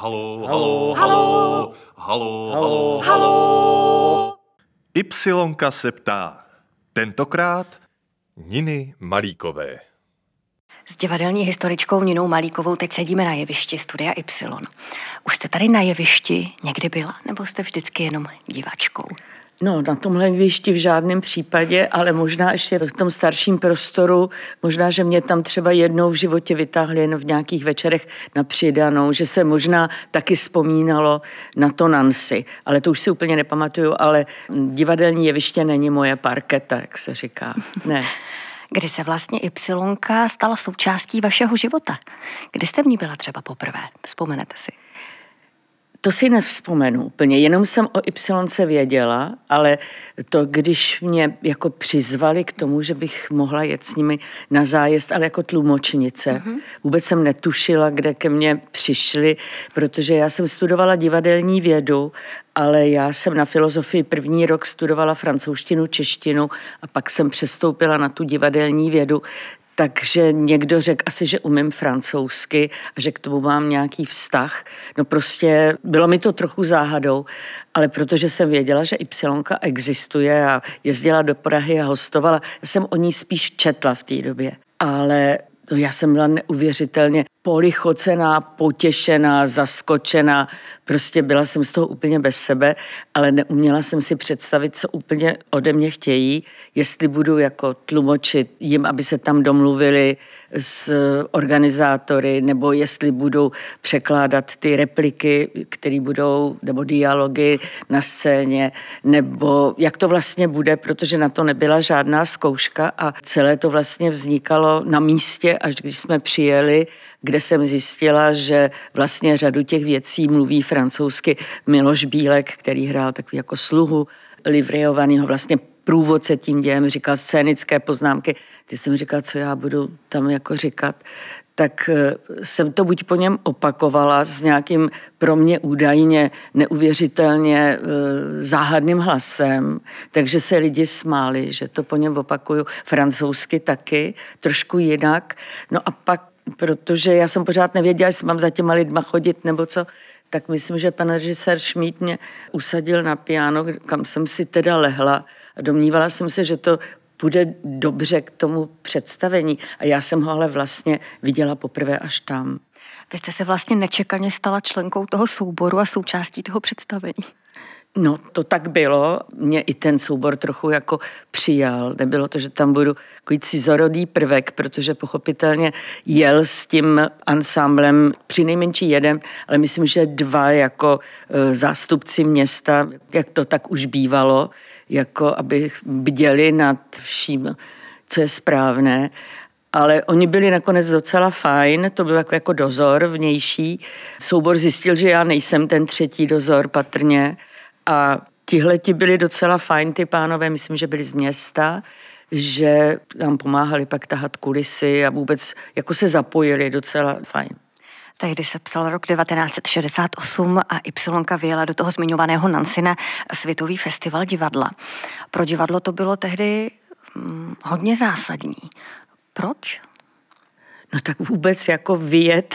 Halo, Halo. halo, halo, halo, halo. Halo. Ypsilonka se ptá. Tentokrát Niny Malíkové. S divadelní historičkou Ninou Malíkovou teď sedíme na jevišti Studia Y. Už jste tady na jevišti někdy byla, nebo jste vždycky jenom divačkou? No, na tomhle jevišti v žádném případě, ale možná ještě v tom starším prostoru, možná, že mě tam třeba jednou v životě vytáhli jen v nějakých večerech na přidanou, že se možná taky vzpomínalo na to Nancy, ale to už si úplně nepamatuju, ale divadelní jeviště není moje parketa, jak se říká. Ne. Kdy se vlastně Y stala součástí vašeho života? Kdy jste v ní byla třeba poprvé? Vzpomenete si? To si nevzpomenu úplně, jenom jsem o Y věděla, ale to, když mě jako přizvali k tomu, že bych mohla jet s nimi na zájezd, ale jako tlumočnice. Mm-hmm. Vůbec jsem netušila, kde ke mně přišli, protože já jsem studovala divadelní vědu, ale já jsem na filozofii první rok studovala francouzštinu, češtinu a pak jsem přestoupila na tu divadelní vědu, takže někdo řekl asi, že umím francouzsky a že k tomu mám nějaký vztah. No prostě bylo mi to trochu záhadou, ale protože jsem věděla, že Y existuje a jezdila do Prahy a hostovala, jsem o ní spíš četla v té době. Ale No já jsem byla neuvěřitelně polichocená, potěšená, zaskočená. Prostě byla jsem z toho úplně bez sebe, ale neuměla jsem si představit, co úplně ode mě chtějí, jestli budu jako tlumočit jim, aby se tam domluvili s organizátory, nebo jestli budu překládat ty repliky, které budou, nebo dialogy na scéně, nebo jak to vlastně bude, protože na to nebyla žádná zkouška a celé to vlastně vznikalo na místě, až když jsme přijeli, kde jsem zjistila, že vlastně řadu těch věcí mluví francouzsky Miloš Bílek, který hrál takový jako sluhu livreovanýho vlastně průvodce tím dějem, říkal scénické poznámky. Ty jsem říkala, co já budu tam jako říkat tak eh, jsem to buď po něm opakovala s nějakým pro mě údajně neuvěřitelně eh, záhadným hlasem, takže se lidi smáli, že to po něm opakuju francouzsky taky, trošku jinak. No a pak, protože já jsem pořád nevěděla, jestli mám za těma lidma chodit nebo co, tak myslím, že pan režisér Šmít mě usadil na piano, kam jsem si teda lehla. Domnívala jsem se, že to bude dobře k tomu představení. A já jsem ho ale vlastně viděla poprvé až tam. Vy jste se vlastně nečekaně stala členkou toho souboru a součástí toho představení. No, to tak bylo. Mě i ten soubor trochu jako přijal. Nebylo to, že tam budu takový cizorodý prvek, protože pochopitelně jel s tím ansámblem při nejmenší jeden, ale myslím, že dva jako e, zástupci města, jak to tak už bývalo, jako aby bděli nad vším, co je správné. Ale oni byli nakonec docela fajn, to byl jako, jako dozor vnější. Soubor zjistil, že já nejsem ten třetí dozor patrně a tihle ti byli docela fajn, ty pánové, myslím, že byli z města, že nám pomáhali pak tahat kulisy a vůbec jako se zapojili docela fajn. Tehdy se psal rok 1968 a Y vyjela do toho zmiňovaného Nansina Světový festival divadla. Pro divadlo to bylo tehdy hm, hodně zásadní. Proč? No tak vůbec jako vyjet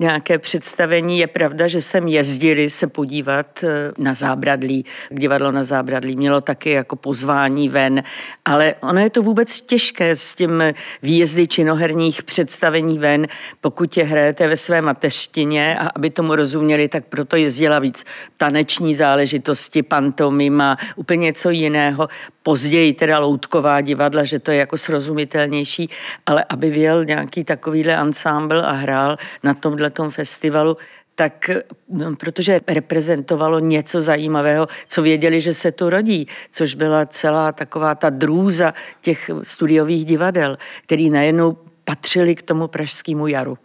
nějaké představení. Je pravda, že jsem jezdili se podívat eh, na zábradlí, divadlo na zábradlí. Mělo taky jako pozvání ven, ale ono je to vůbec těžké s tím výjezdy činoherních představení ven, pokud je hrajete ve své mateřštině a aby tomu rozuměli, tak proto jezdila víc taneční záležitosti, pantomima, úplně něco jiného. Později teda loutková divadla, že to je jako srozumitelnější, ale aby vyjel nějaký takovýhle ansámbl a hrál na tomhle festivalu, tak no, protože reprezentovalo něco zajímavého, co věděli, že se tu rodí, což byla celá taková ta drůza těch studiových divadel, který najednou patřili k tomu pražskému jaru.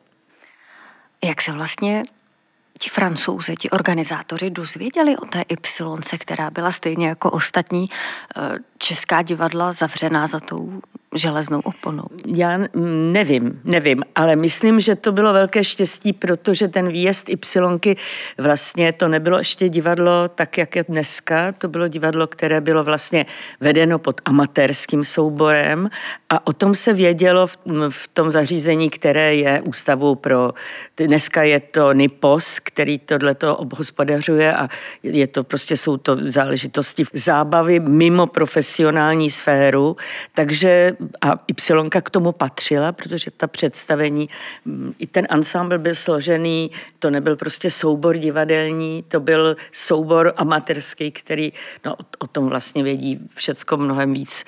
Jak se vlastně ti francouzi, ti organizátoři dozvěděli o té Y, která byla stejně jako ostatní eh, česká divadla zavřená za tou železnou oponou? Já nevím, nevím, ale myslím, že to bylo velké štěstí, protože ten výjezd Ypsilonky vlastně to nebylo ještě divadlo tak, jak je dneska. To bylo divadlo, které bylo vlastně vedeno pod amatérským souborem a o tom se vědělo v, v tom zařízení, které je ústavou pro, dneska je to NIPOS, který tohleto obhospodařuje a je to prostě, jsou to záležitosti zábavy mimo profesionální sféru, takže a Y k tomu patřila, protože ta představení, mm, i ten ansámbl byl složený, to nebyl prostě soubor divadelní, to byl soubor amatérský, který no, o tom vlastně vědí všecko mnohem víc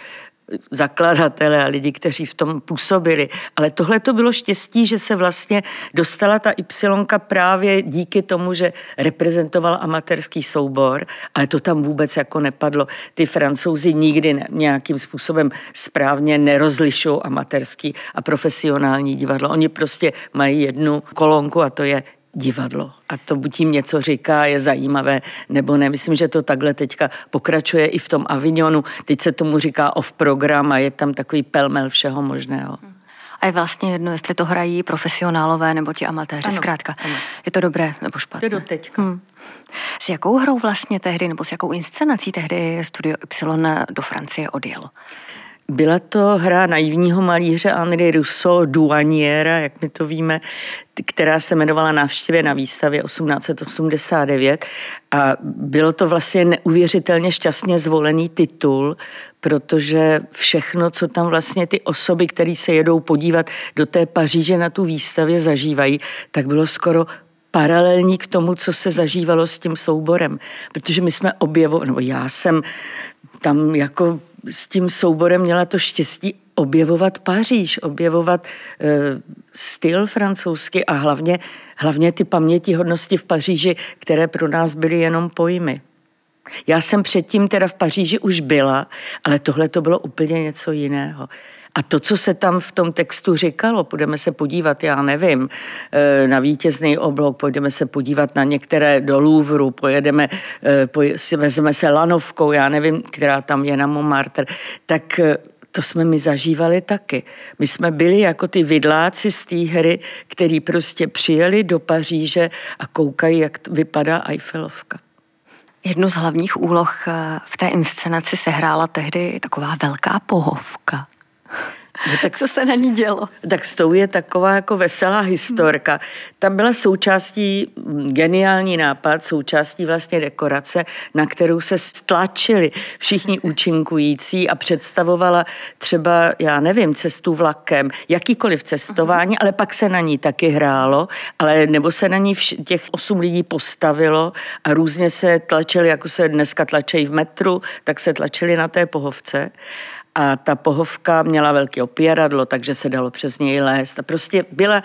zakladatele a lidi, kteří v tom působili. Ale tohle to bylo štěstí, že se vlastně dostala ta Y právě díky tomu, že reprezentoval amatérský soubor, ale to tam vůbec jako nepadlo. Ty francouzi nikdy ne, nějakým způsobem správně nerozlišují amatérský a profesionální divadlo. Oni prostě mají jednu kolonku a to je divadlo. A to buď jim něco říká, je zajímavé, nebo ne. Myslím, že to takhle teďka pokračuje i v tom Avignonu. Teď se tomu říká off program a je tam takový pelmel všeho možného. A je vlastně jedno, jestli to hrají profesionálové nebo ti amatéři, ano, zkrátka. Ano. Je to dobré nebo špatné? To je do teďka. Hmm. S jakou hrou vlastně tehdy, nebo s jakou inscenací tehdy Studio Y do Francie odjelo? Byla to hra naivního malíře Henri Rousseau Douaniera, jak my to víme, která se jmenovala Návštěvě na výstavě 1889 a bylo to vlastně neuvěřitelně šťastně zvolený titul, protože všechno, co tam vlastně ty osoby, které se jedou podívat do té Paříže na tu výstavě zažívají, tak bylo skoro paralelní k tomu, co se zažívalo s tím souborem. Protože my jsme objevovali, nebo já jsem tam jako s tím souborem měla to štěstí objevovat Paříž, objevovat e, styl francouzsky a hlavně, hlavně ty pamětihodnosti v Paříži, které pro nás byly jenom pojmy. Já jsem předtím teda v Paříži už byla, ale tohle to bylo úplně něco jiného. A to, co se tam v tom textu říkalo, půjdeme se podívat, já nevím, eh, na vítězný oblok, půjdeme se podívat na některé do Louvru, pojedeme, eh, vezmeme se lanovkou, já nevím, která tam je na Montmartre, tak eh, to jsme mi zažívali taky. My jsme byli jako ty vidláci z té hry, který prostě přijeli do Paříže a koukají, jak vypadá Eiffelovka. Jednu z hlavních úloh v té inscenaci sehrála tehdy taková velká pohovka. No tak Co se na ní dělo? Tak s tou je taková jako veselá historka. Tam byla součástí, mm, geniální nápad, součástí vlastně dekorace, na kterou se stlačili všichni účinkující a představovala třeba, já nevím, cestu vlakem, jakýkoliv cestování, ale pak se na ní taky hrálo, ale nebo se na ní vš- těch osm lidí postavilo a různě se tlačili, jako se dneska tlačejí v metru, tak se tlačili na té pohovce a ta pohovka měla velké opěradlo, takže se dalo přes něj lézt. A prostě byla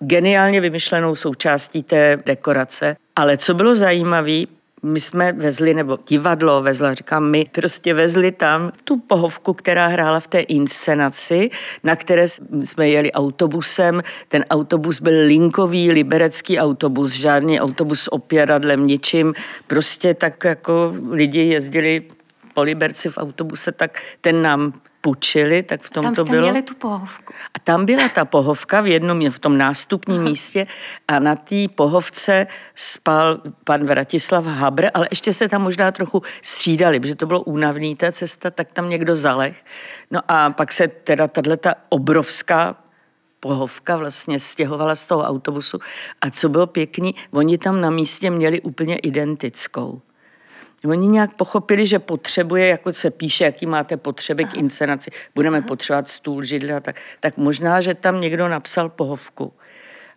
geniálně vymyšlenou součástí té dekorace. Ale co bylo zajímavé, my jsme vezli, nebo divadlo vezla, říkám, my prostě vezli tam tu pohovku, která hrála v té inscenaci, na které jsme jeli autobusem. Ten autobus byl linkový, liberecký autobus, žádný autobus s opěradlem, ničím. Prostě tak jako lidi jezdili po Liberci v autobuse, tak ten nám půjčili, tak v tom tam to bylo. měli tu pohovku. A tam byla ta pohovka v jednom, v tom nástupním místě a na té pohovce spal pan Vratislav Habr, ale ještě se tam možná trochu střídali, protože to bylo únavný ta cesta, tak tam někdo zaleh. No a pak se teda tato obrovská pohovka vlastně stěhovala z toho autobusu a co bylo pěkný, oni tam na místě měli úplně identickou. Oni nějak pochopili, že potřebuje, jako se píše, jaký máte potřeby Aha. k inscenaci, budeme Aha. potřebovat stůl, židle a tak, tak možná, že tam někdo napsal pohovku.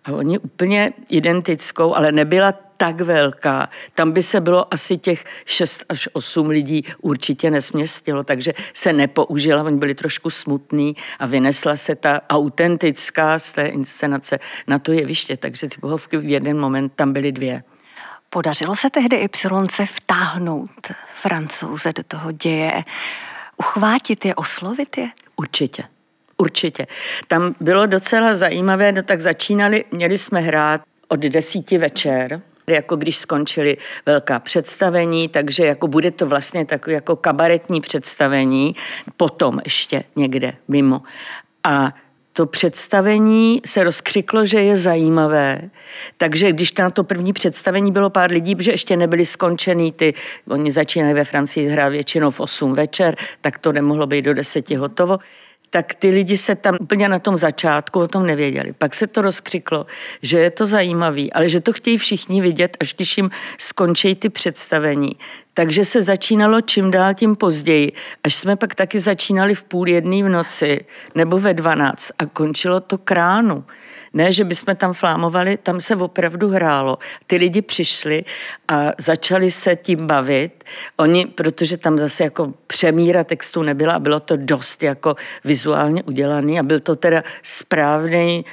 A oni úplně identickou, ale nebyla tak velká. Tam by se bylo asi těch 6 až 8 lidí určitě nesměstilo, takže se nepoužila, oni byli trošku smutní a vynesla se ta autentická z té inscenace na to jeviště, takže ty pohovky v jeden moment tam byly dvě. Podařilo se tehdy Y vtáhnout francouze do toho děje, uchvátit je, oslovit je? Určitě. Určitě. Tam bylo docela zajímavé, no tak začínali, měli jsme hrát od desíti večer, jako když skončili velká představení, takže jako bude to vlastně takové jako kabaretní představení, potom ještě někde mimo. A to představení se rozkřiklo, že je zajímavé. Takže když na to první představení bylo pár lidí, že ještě nebyly skončený ty, oni začínají ve Francii hrát většinou v 8 večer, tak to nemohlo být do 10 hotovo tak ty lidi se tam úplně na tom začátku o tom nevěděli. Pak se to rozkřiklo, že je to zajímavý, ale že to chtějí všichni vidět, až když jim skončí ty představení. Takže se začínalo čím dál tím později, až jsme pak taky začínali v půl jedné v noci nebo ve dvanáct a končilo to kránu. Ne, že bychom tam flámovali, tam se opravdu hrálo. Ty lidi přišli a začali se tím bavit. Oni, protože tam zase jako přemíra textu nebyla a bylo to dost jako vizuálně udělaný a byl to teda správný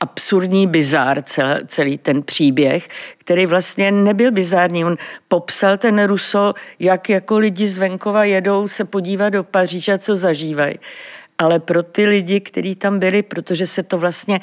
absurdní bizár celý, celý ten příběh, který vlastně nebyl bizární. On popsal ten Ruso, jak jako lidi z venkova jedou se podívat do Paříže, co zažívají. Ale pro ty lidi, kteří tam byli, protože se to vlastně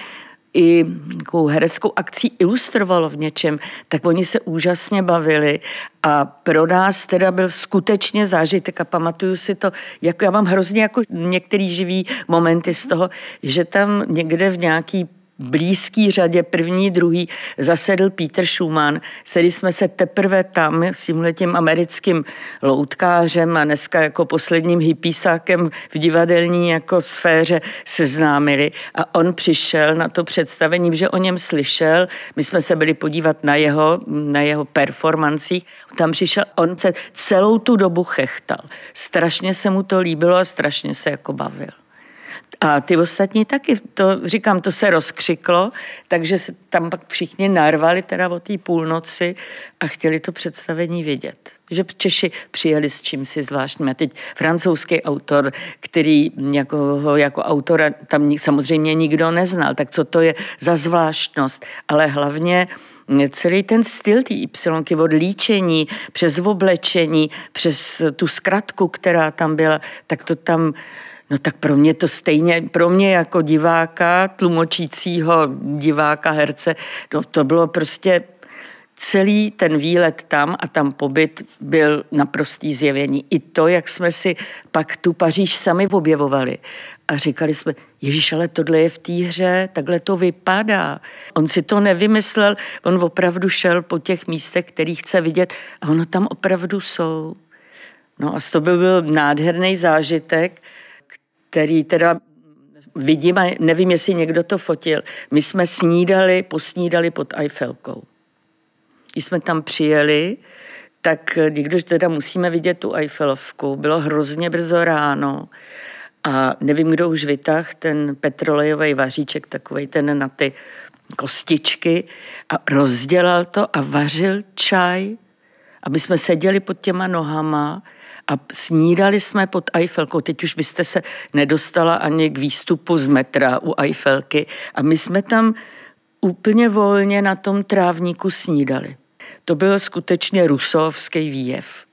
i takovou hereckou akcí ilustrovalo v něčem, tak oni se úžasně bavili a pro nás teda byl skutečně zážitek a pamatuju si to, jako já mám hrozně jako některý živý momenty z toho, že tam někde v nějaký blízký řadě, první, druhý, zasedl Peter Schumann, který jsme se teprve tam s tímhletím americkým loutkářem a dneska jako posledním hypísákem v divadelní jako sféře seznámili. A on přišel na to představení, že o něm slyšel. My jsme se byli podívat na jeho, na jeho performancích. Tam přišel, on se celou tu dobu chechtal. Strašně se mu to líbilo a strašně se jako bavil. A ty ostatní taky, to říkám, to se rozkřiklo, takže se tam pak všichni narvali teda o té půlnoci a chtěli to představení vidět. Že Češi přijeli s čím si zvláštním. A teď francouzský autor, který jako, jako autora tam samozřejmě nikdo neznal, tak co to je za zvláštnost. Ale hlavně celý ten styl té Y, od líčení, přes oblečení, přes tu zkratku, která tam byla, tak to tam No tak pro mě to stejně, pro mě jako diváka, tlumočícího diváka, herce, no to bylo prostě celý ten výlet tam a tam pobyt byl naprostý zjevení. I to, jak jsme si pak tu Paříž sami objevovali. A říkali jsme, Ježíš, ale tohle je v té hře, takhle to vypadá. On si to nevymyslel, on opravdu šel po těch místech, který chce vidět a ono tam opravdu jsou. No a to by byl nádherný zážitek, který teda vidím a nevím, jestli někdo to fotil. My jsme snídali, posnídali pod Eiffelkou. Když jsme tam přijeli, tak když teda musíme vidět tu Eiffelovku, bylo hrozně brzo ráno a nevím, kdo už vytah ten petrolejový vaříček, takový ten na ty kostičky a rozdělal to a vařil čaj, aby jsme seděli pod těma nohama a snídali jsme pod Eiffelkou. Teď už byste se nedostala ani k výstupu z metra u Eiffelky. A my jsme tam úplně volně na tom trávníku snídali. To byl skutečně rusovský výjev.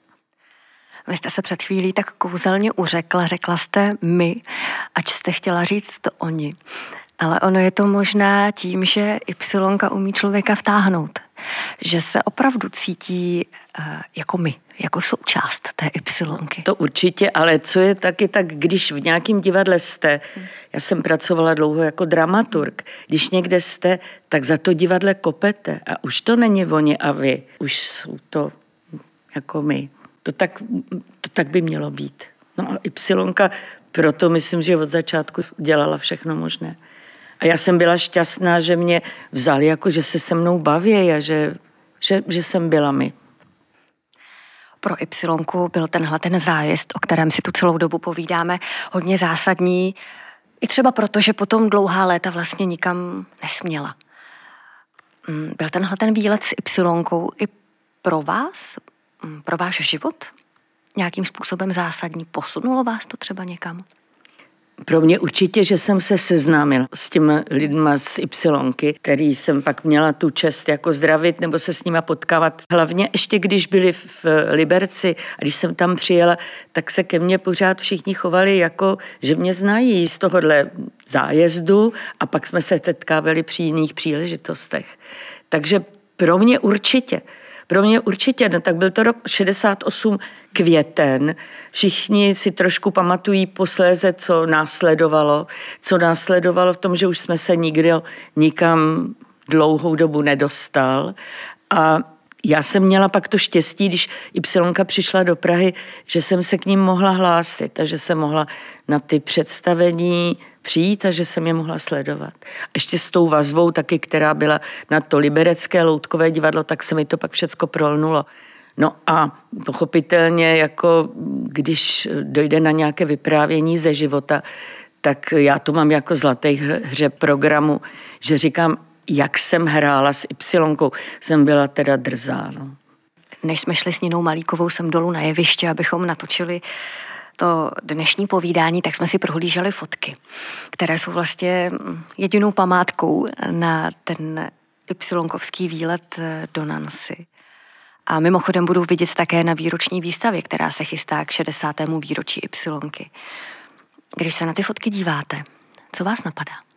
Vy jste se před chvílí tak kouzelně uřekla, řekla jste my, ač jste chtěla říct to oni. Ale ono je to možná tím, že Y umí člověka vtáhnout. Že se opravdu cítí uh, jako my, jako součást té Y. To určitě, ale co je taky tak, když v nějakém divadle jste, já jsem pracovala dlouho jako dramaturg, když někde jste, tak za to divadle kopete a už to není oni a vy, už jsou to jako my. To tak, to tak by mělo být. No a Y, proto myslím, že od začátku dělala všechno možné. A já jsem byla šťastná, že mě vzali, jako že se se mnou baví a že, že, že jsem byla my. Pro Y byl tenhle ten zájezd, o kterém si tu celou dobu povídáme, hodně zásadní. I třeba proto, že potom dlouhá léta vlastně nikam nesměla. Mm, byl tenhle ten výlet s Y i pro vás, mm, pro váš život nějakým způsobem zásadní? Posunulo vás to třeba někam? Pro mě určitě, že jsem se seznámil s těmi lidma z Ypsilonky, který jsem pak měla tu čest jako zdravit nebo se s nima potkávat. Hlavně ještě když byli v Liberci a když jsem tam přijela, tak se ke mně pořád všichni chovali jako, že mě znají z tohohle zájezdu a pak jsme se setkávali při jiných příležitostech. Takže pro mě určitě. Pro mě určitě, no tak byl to rok 68 květen. Všichni si trošku pamatují posléze, co následovalo. Co následovalo v tom, že už jsme se nikdy nikam dlouhou dobu nedostal. A já jsem měla pak to štěstí, když Y přišla do Prahy, že jsem se k ním mohla hlásit a že jsem mohla na ty představení přijít a že jsem je mohla sledovat. Ještě s tou vazbou taky, která byla na to liberecké loutkové divadlo, tak se mi to pak všecko prolnulo. No a pochopitelně, jako když dojde na nějaké vyprávění ze života, tak já tu mám jako zlatý hře programu, že říkám, jak jsem hrála s Y, jsem byla teda drzá. No. Než jsme šli s Ninou Malíkovou sem dolů na jeviště, abychom natočili to dnešní povídání, tak jsme si prohlíželi fotky, které jsou vlastně jedinou památkou na ten Ypsilonkovský výlet do Nancy. A mimochodem budou vidět také na výroční výstavě, která se chystá k 60. výročí Ypsilonky. Když se na ty fotky díváte, co vás napadá?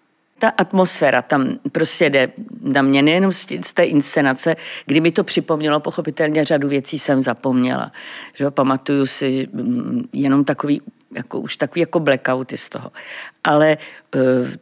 Ta atmosféra tam prostě jde na mě nejenom z té inscenace, kdy mi to připomnělo, pochopitelně řadu věcí jsem zapomněla. Že pamatuju si mm, jenom takový jako už takový jako blackouty z toho. Ale eh,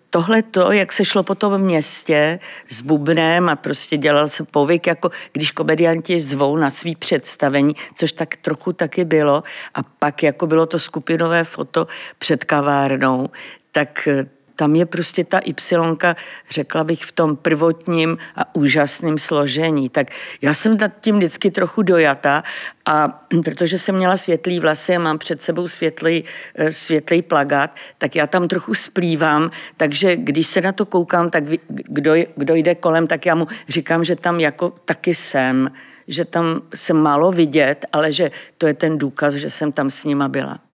tohle to, jak se šlo po tom městě s bubnem a prostě dělal se povyk, jako když komedianti zvou na svý představení, což tak trochu taky bylo. A pak jako bylo to skupinové foto před kavárnou, tak eh, tam je prostě ta Y, řekla bych, v tom prvotním a úžasném složení. Tak já jsem nad tím vždycky trochu dojata a protože jsem měla světlý vlasy a mám před sebou světlý, eh, světlý plagát, tak já tam trochu splývám, takže když se na to koukám, tak kdo, kdo jde kolem, tak já mu říkám, že tam jako taky jsem, že tam jsem málo vidět, ale že to je ten důkaz, že jsem tam s nima byla.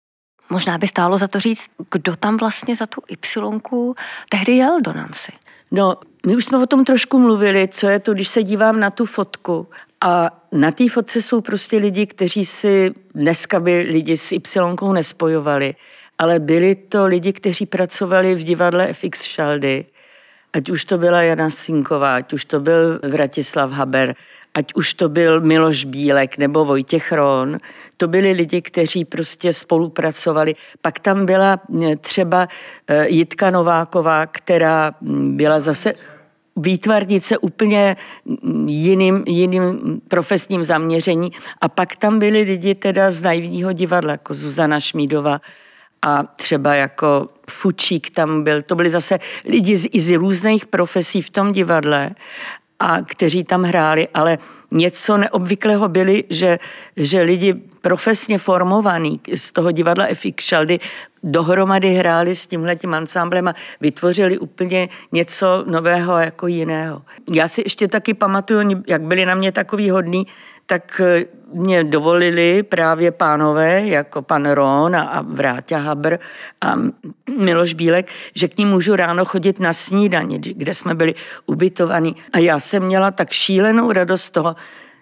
Možná by stálo za to říct, kdo tam vlastně za tu Y tehdy jel do Nancy. No, my už jsme o tom trošku mluvili, co je to, když se dívám na tu fotku a na té fotce jsou prostě lidi, kteří si dneska by lidi s Y nespojovali, ale byli to lidi, kteří pracovali v divadle FX Šaldy, ať už to byla Jana Sinková, ať už to byl Vratislav Haber, ať už to byl Miloš Bílek nebo Vojtěch Ron, to byli lidi, kteří prostě spolupracovali. Pak tam byla eh, třeba eh, Jitka Nováková, která mm, byla zase výtvarnice úplně mm, jiným, jiným profesním zaměření. A pak tam byli lidi teda z naivního divadla, jako Zuzana Šmídova a třeba jako Fučík tam byl. To byli zase lidi z, i z různých profesí v tom divadle a kteří tam hráli, ale něco neobvyklého byli, že, že lidi profesně formovaní z toho divadla FX Šaldy dohromady hráli s tímhletím ansámblem a vytvořili úplně něco nového jako jiného. Já si ještě taky pamatuju, jak byli na mě takový hodný, tak eh, mě dovolili právě pánové, jako pan Ron a Vráťa Habr a Miloš Bílek, že k ním můžu ráno chodit na snídani, kde jsme byli ubytovaní. A já jsem měla tak šílenou radost toho,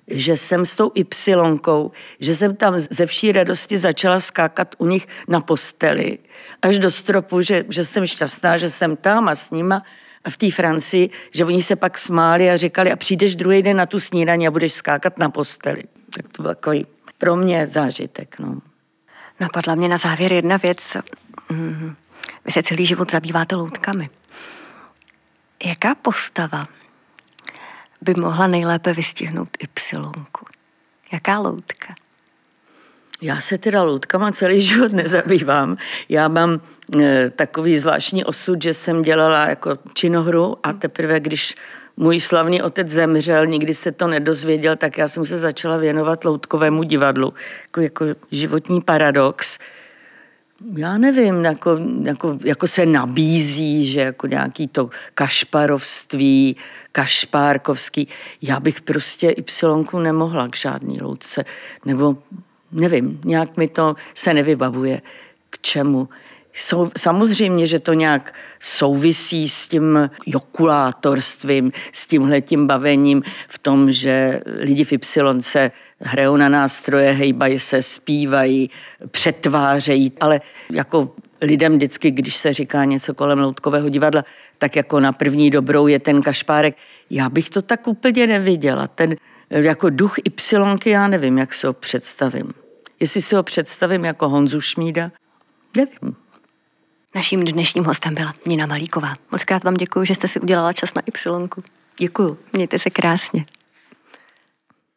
že jsem s tou Y, že jsem tam ze vší radosti začala skákat u nich na posteli až do stropu, že, že jsem šťastná, že jsem tam a s nima v té Francii, že oni se pak smáli a říkali, a přijdeš druhý den na tu snídaní a budeš skákat na posteli. Tak to byl takový pro mě zážitek. No. Napadla mě na závěr jedna věc. Mhm. Vy se celý život zabýváte loutkami. Jaká postava by mohla nejlépe vystihnout Y? Jaká loutka? Já se teda loutkama celý život nezabývám. Já mám e, takový zvláštní osud, že jsem dělala jako činohru a teprve, když můj slavný otec zemřel, nikdy se to nedozvěděl, tak já jsem se začala věnovat loutkovému divadlu. Jako, jako životní paradox. Já nevím, jako, jako, jako se nabízí, že jako nějaký to kašparovství, kašpárkovský. Já bych prostě Y nemohla k žádný loutce. Nebo nevím, nějak mi to se nevybavuje, k čemu. Jsou, samozřejmě, že to nějak souvisí s tím jokulátorstvím, s tímhletím bavením v tom, že lidi v Y hrajou na nástroje, hejbají se, zpívají, přetvářejí, ale jako lidem vždycky, když se říká něco kolem loutkového divadla, tak jako na první dobrou je ten kašpárek. Já bych to tak úplně neviděla. Ten jako duch Ypsilonky, já nevím, jak si ho představím. Jestli si ho představím jako Honzu Šmída, nevím. Naším dnešním hostem byla Nina Malíková. Moc krát vám děkuji, že jste si udělala čas na Ypsilonku. Děkuju. Mějte se krásně.